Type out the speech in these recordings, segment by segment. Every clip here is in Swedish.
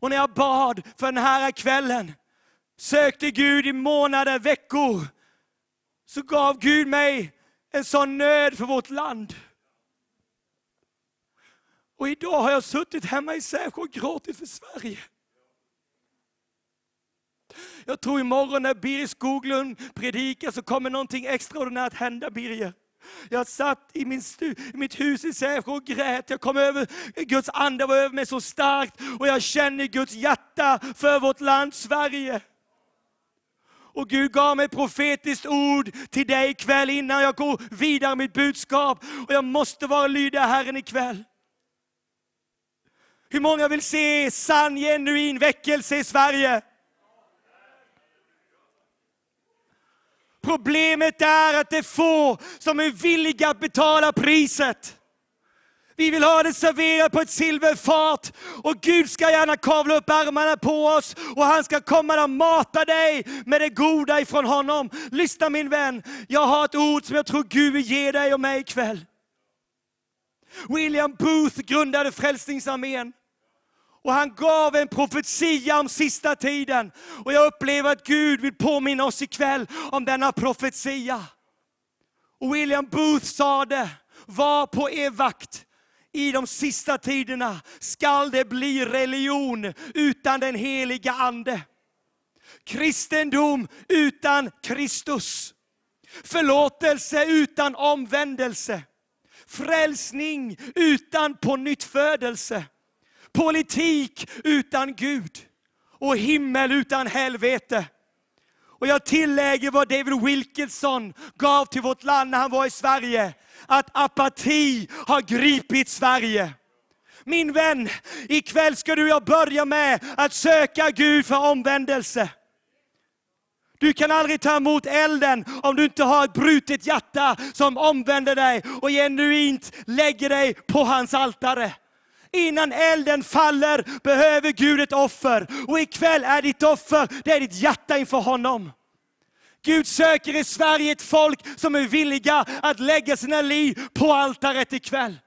Och när jag bad för den här kvällen, sökte Gud i månader, veckor, så gav Gud mig en sån nöd för vårt land. Och idag har jag suttit hemma i Sävsjö och gråtit för Sverige. Jag tror imorgon när Birger Skoglund predikar så kommer någonting extraordinärt hända Birger. Jag satt i, min stu, mitt hus i Sävsjö och grät. Jag kom över, Guds ande var över mig så starkt och jag känner Guds hjärta för vårt land Sverige. Och Gud gav mig ett profetiskt ord till dig ikväll innan jag går vidare med mitt budskap. Och jag måste vara lydig Herren ikväll. Hur många vill se sann genuin väckelse i Sverige? Problemet är att det är få som är villiga att betala priset. Vi vill ha det serverat på ett silverfat och Gud ska gärna kavla upp ärmarna på oss och han ska komma och mata dig med det goda ifrån honom. Lyssna min vän, jag har ett ord som jag tror Gud vill ge dig och mig ikväll. William Booth grundade Frälsningsarmén. Och han gav en profetia om sista tiden. Och jag upplever att Gud vill påminna oss ikväll om denna profetia. Och William Booth sa det, var på er vakt. I de sista tiderna skall det bli religion utan den heliga Ande. Kristendom utan Kristus. Förlåtelse utan omvändelse. Frälsning utan pånyttfödelse politik utan Gud och himmel utan helvete. Och jag tillägger vad David Wilkinson gav till vårt land när han var i Sverige. Att apati har gripit Sverige. Min vän, ikväll ska du och jag börja med att söka Gud för omvändelse. Du kan aldrig ta emot elden om du inte har ett brutet hjärta som omvänder dig och genuint lägger dig på hans altare. Innan elden faller behöver Gud ett offer. Och ikväll är ditt offer, det är ditt hjärta inför honom. Gud söker i Sverige ett folk som är villiga att lägga sina liv på altaret ikväll.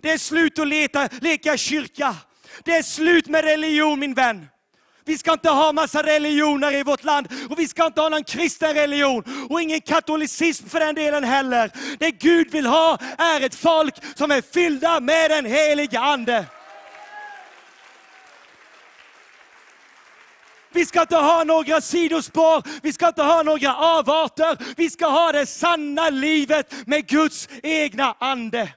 Det är slut att leta, leka kyrka. Det är slut med religion min vän. Vi ska inte ha massa religioner i vårt land och vi ska inte ha någon kristen religion och ingen katolicism för den delen heller. Det Gud vill ha är ett folk som är fyllda med den helige Ande. Vi ska inte ha några sidospår, vi ska inte ha några avarter. Vi ska ha det sanna livet med Guds egna ande.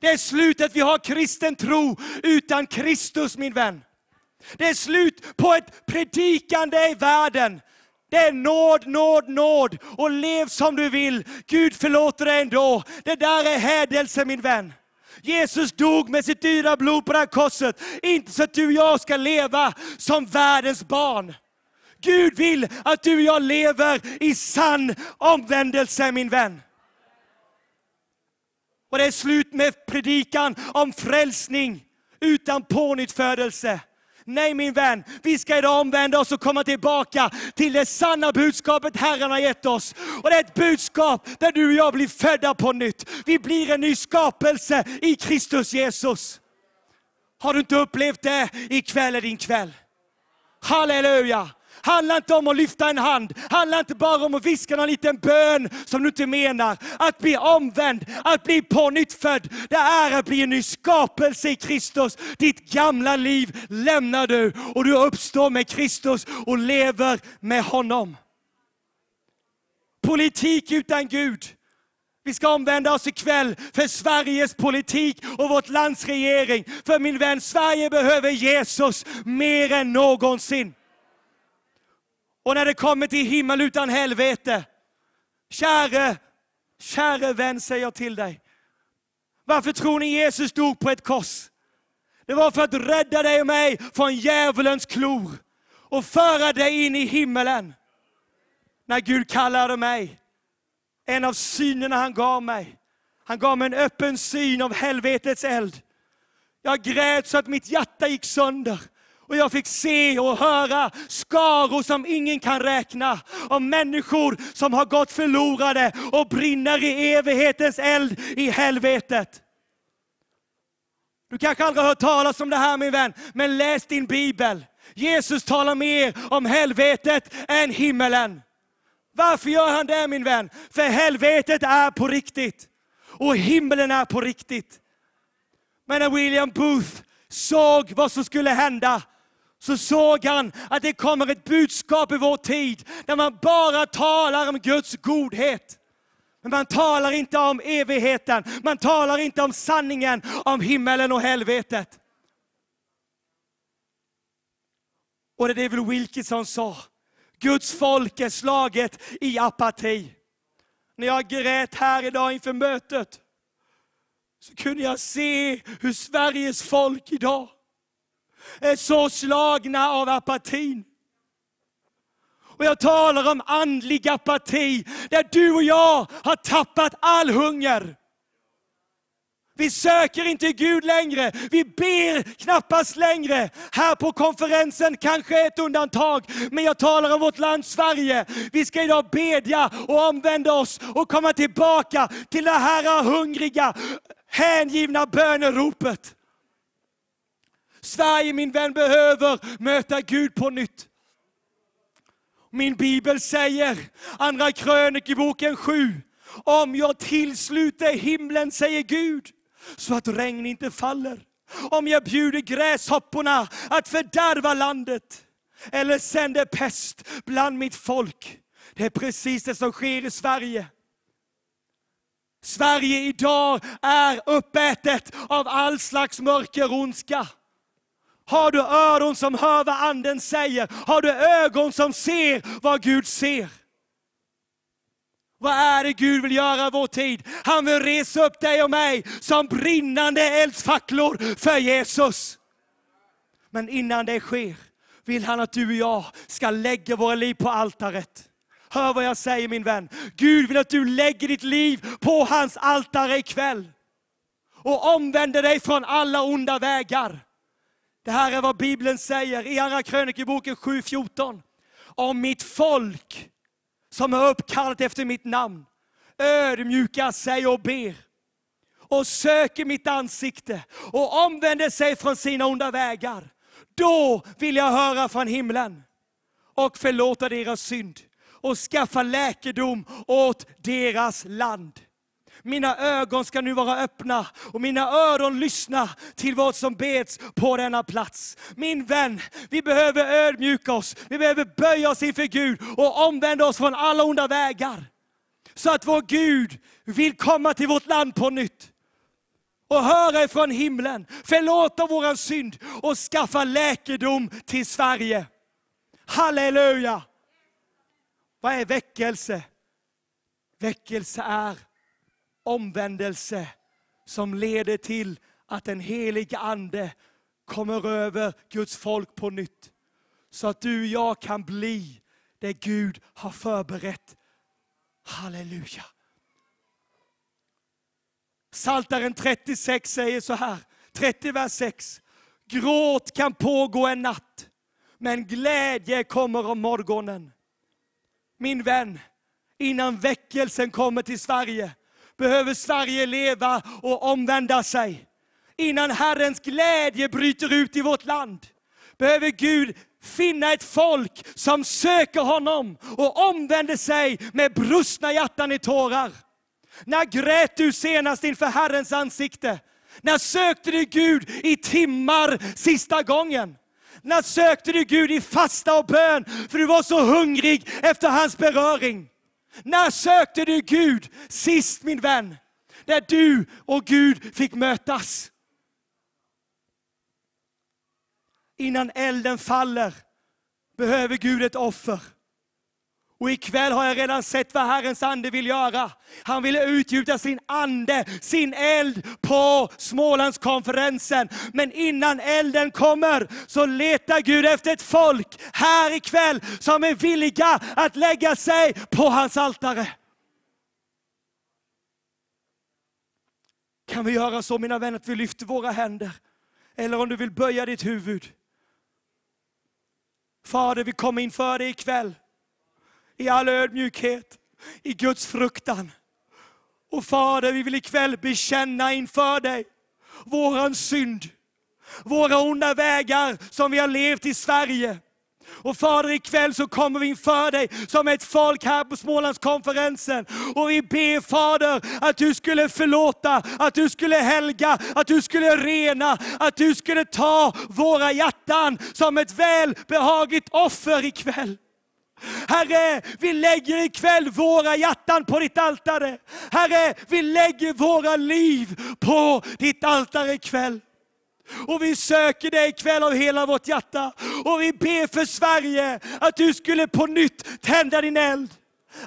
Det är slutet, vi har kristen tro utan Kristus min vän. Det är slut på ett predikande i världen. Det är nåd, nåd, nåd och lev som du vill. Gud förlåter dig ändå. Det där är hädelse min vän. Jesus dog med sitt dyra blod på det här korset, inte så att du och jag ska leva som världens barn. Gud vill att du och jag lever i sann omvändelse min vän. Och det är slut med predikan om frälsning utan pånyttfödelse. Nej min vän, vi ska idag omvända oss och komma tillbaka till det sanna budskapet Herren har gett oss. Och det är ett budskap där du och jag blir födda på nytt. Vi blir en ny skapelse i Kristus Jesus. Har du inte upplevt det? Ikväll är din kväll. Halleluja! Handlar inte om att lyfta en hand, handlar inte bara om att viska någon liten bön som du inte menar. Att bli omvänd, att bli pånyttfödd, det är att bli en ny skapelse i Kristus. Ditt gamla liv lämnar du och du uppstår med Kristus och lever med honom. Politik utan Gud. Vi ska omvända oss ikväll för Sveriges politik och vårt lands regering. För min vän, Sverige behöver Jesus mer än någonsin. Och när det kommer till himmel utan helvete, käre, käre vän säger jag till dig. Varför tror ni Jesus dog på ett kors? Det var för att rädda dig och mig från djävulens klor och föra dig in i himmelen. När Gud kallade mig, en av synerna han gav mig, han gav mig en öppen syn av helvetets eld. Jag grät så att mitt hjärta gick sönder. Och jag fick se och höra skaror som ingen kan räkna. Av människor som har gått förlorade och brinner i evighetens eld i helvetet. Du kanske aldrig har hört talas om det här min vän, men läs din bibel. Jesus talar mer om helvetet än himmelen. Varför gör han det min vän? För helvetet är på riktigt. Och himlen är på riktigt. Men när William Booth såg vad som skulle hända, så såg han att det kommer ett budskap i vår tid, där man bara talar om Guds godhet. Men man talar inte om evigheten, man talar inte om sanningen om himmelen och helvetet. Och det är väl Wilkinson sa, Guds folk är slaget i apati. När jag grät här idag inför mötet, så kunde jag se hur Sveriges folk idag är så slagna av apatin. Och jag talar om andlig apati, där du och jag har tappat all hunger. Vi söker inte Gud längre, vi ber knappast längre. Här på konferensen kanske ett undantag, men jag talar om vårt land Sverige. Vi ska idag bedja och omvända oss och komma tillbaka till det här hungriga, hängivna böneropet. Sverige min vän behöver möta Gud på nytt. Min bibel säger, Andra krönikeboken 7, om jag tillsluter himlen, säger Gud, så att regn inte faller. Om jag bjuder gräshopporna att fördärva landet, eller sänder pest bland mitt folk. Det är precis det som sker i Sverige. Sverige idag är uppätet av all slags mörker och ondska. Har du öron som hör vad anden säger? Har du ögon som ser vad Gud ser? Vad är det Gud vill göra i vår tid? Han vill resa upp dig och mig som brinnande eldsfacklor för Jesus. Men innan det sker vill han att du och jag ska lägga våra liv på altaret. Hör vad jag säger min vän. Gud vill att du lägger ditt liv på hans altare ikväll. Och omvänder dig från alla onda vägar. Det här är vad Bibeln säger i Andra krönikeboken 7.14. Om mitt folk som är uppkallat efter mitt namn ödmjukar sig och ber och söker mitt ansikte och omvänder sig från sina onda vägar. Då vill jag höra från himlen och förlåta deras synd och skaffa läkedom åt deras land. Mina ögon ska nu vara öppna och mina öron lyssna till vad som beds på denna plats. Min vän, vi behöver ödmjuka oss, vi behöver böja oss inför Gud och omvända oss från alla onda vägar. Så att vår Gud vill komma till vårt land på nytt och höra ifrån himlen, förlåta våran synd och skaffa läkedom till Sverige. Halleluja! Vad är väckelse? Väckelse är omvändelse som leder till att den helige Ande kommer över Guds folk på nytt. Så att du och jag kan bli det Gud har förberett. Halleluja. Saltaren 36 säger så här, 30 vers 6. Gråt kan pågå en natt, men glädje kommer om morgonen. Min vän, innan väckelsen kommer till Sverige, behöver Sverige leva och omvända sig. Innan Herrens glädje bryter ut i vårt land, behöver Gud finna ett folk som söker honom och omvänder sig med brustna hjärtan i tårar. När grät du senast inför Herrens ansikte? När sökte du Gud i timmar sista gången? När sökte du Gud i fasta och bön för du var så hungrig efter hans beröring? När sökte du Gud sist min vän? Där du och Gud fick mötas. Innan elden faller behöver Gud ett offer. Och ikväll har jag redan sett vad Herrens ande vill göra. Han vill utgjuta sin ande, sin eld på Smålandskonferensen. Men innan elden kommer så letar Gud efter ett folk här ikväll som är villiga att lägga sig på hans altare. Kan vi göra så mina vänner att vi lyfter våra händer? Eller om du vill böja ditt huvud. Fader, vi kommer inför dig ikväll i all ödmjukhet, i Guds fruktan. Och Fader, vi vill ikväll bekänna inför dig våran synd, våra onda vägar som vi har levt i Sverige. Och Fader, ikväll så kommer vi inför dig som ett folk här på Smålandskonferensen. Och vi ber Fader att du skulle förlåta, att du skulle helga, att du skulle rena, att du skulle ta våra hjärtan som ett välbehagligt offer ikväll. Herre, vi lägger ikväll våra hjärtan på ditt altare. Herre, vi lägger våra liv på ditt altare ikväll. Och vi söker dig ikväll av hela vårt hjärta. Och vi ber för Sverige att du skulle på nytt tända din eld.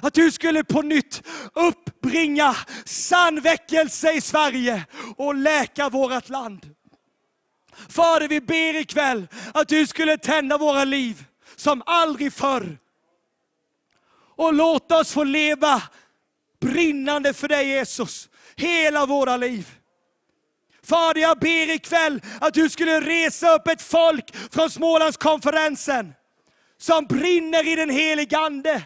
Att du skulle på nytt uppbringa sann väckelse i Sverige och läka vårt land. Fader, vi ber ikväll att du skulle tända våra liv som aldrig förr. Och låt oss få leva brinnande för dig Jesus, hela våra liv. Fader, jag ber ikväll att du skulle resa upp ett folk från Smålandskonferensen som brinner i den helige Ande.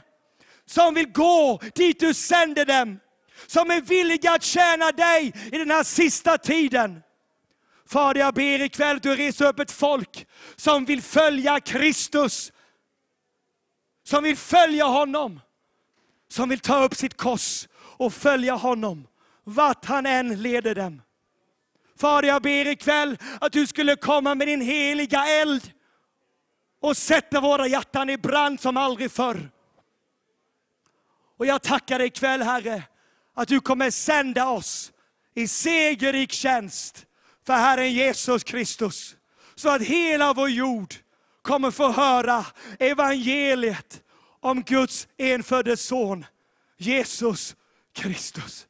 Som vill gå dit du sänder dem. Som är villiga att tjäna dig i den här sista tiden. Fader, jag ber ikväll att du reser upp ett folk som vill följa Kristus. Som vill följa honom. Som vill ta upp sitt kors och följa honom vart han än leder dem. Fader, jag ber ikväll att du skulle komma med din heliga eld och sätta våra hjärtan i brand som aldrig förr. Och jag tackar dig ikväll Herre, att du kommer sända oss i segerrik tjänst för Herren Jesus Kristus. Så att hela vår jord kommer få höra evangeliet om Guds enfödde son, Jesus Kristus.